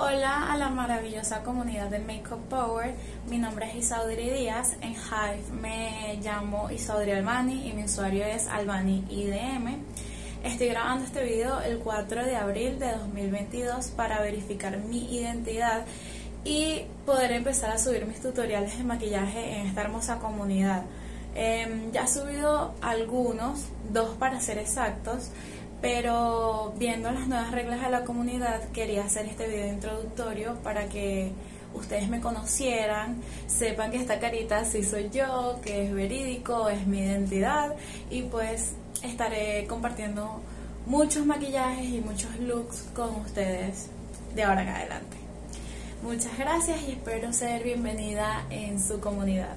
Hola a la maravillosa comunidad de Makeup Power. Mi nombre es Isaudri Díaz. En Hive me llamo Isaudri Albani y mi usuario es Albani IDM. Estoy grabando este video el 4 de abril de 2022 para verificar mi identidad y poder empezar a subir mis tutoriales de maquillaje en esta hermosa comunidad. Em, ya he subido algunos, dos para ser exactos, pero viendo las nuevas reglas de la comunidad quería hacer este video introductorio para que ustedes me conocieran, sepan que esta carita sí soy yo, que es verídico, es mi identidad y pues estaré compartiendo muchos maquillajes y muchos looks con ustedes de ahora en adelante. Muchas gracias y espero ser bienvenida en su comunidad.